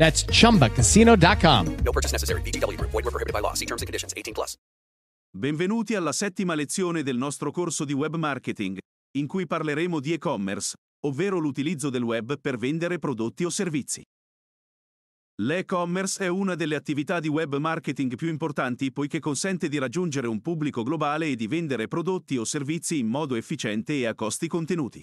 That's chumbacasino.com. No purchase necessary. VGW Group. Void were prohibited by law. See terms and conditions. 18 plus. Benvenuti alla settima lezione del nostro corso di web marketing, in cui parleremo di e-commerce, ovvero l'utilizzo del web per vendere prodotti o servizi. L'e-commerce è una delle attività di web marketing più importanti poiché consente di raggiungere un pubblico globale e di vendere prodotti o servizi in modo efficiente e a costi contenuti.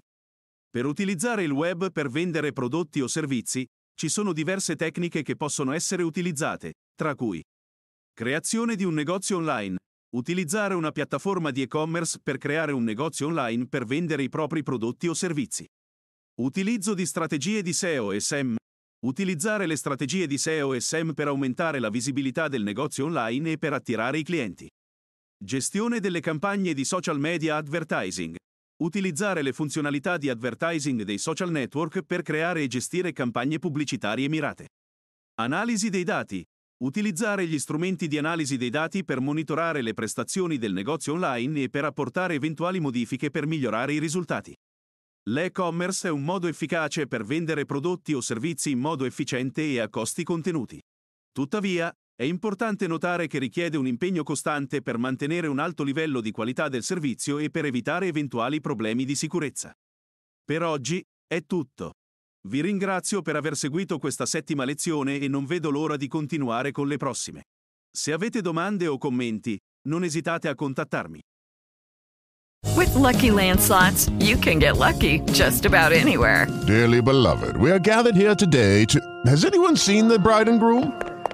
Per utilizzare il web per vendere prodotti o servizi, ci sono diverse tecniche che possono essere utilizzate, tra cui creazione di un negozio online, utilizzare una piattaforma di e-commerce per creare un negozio online per vendere i propri prodotti o servizi, utilizzo di strategie di SEO e SEM, utilizzare le strategie di SEO e SEM per aumentare la visibilità del negozio online e per attirare i clienti, gestione delle campagne di social media advertising, Utilizzare le funzionalità di advertising dei social network per creare e gestire campagne pubblicitarie mirate. Analisi dei dati. Utilizzare gli strumenti di analisi dei dati per monitorare le prestazioni del negozio online e per apportare eventuali modifiche per migliorare i risultati. L'e-commerce è un modo efficace per vendere prodotti o servizi in modo efficiente e a costi contenuti. Tuttavia, è importante notare che richiede un impegno costante per mantenere un alto livello di qualità del servizio e per evitare eventuali problemi di sicurezza. Per oggi è tutto. Vi ringrazio per aver seguito questa settima lezione e non vedo l'ora di continuare con le prossime. Se avete domande o commenti, non esitate a contattarmi. With lucky landslots, you can get lucky just about anywhere. Dearly beloved, we are gathered here today to. Has anyone seen the bride and groom?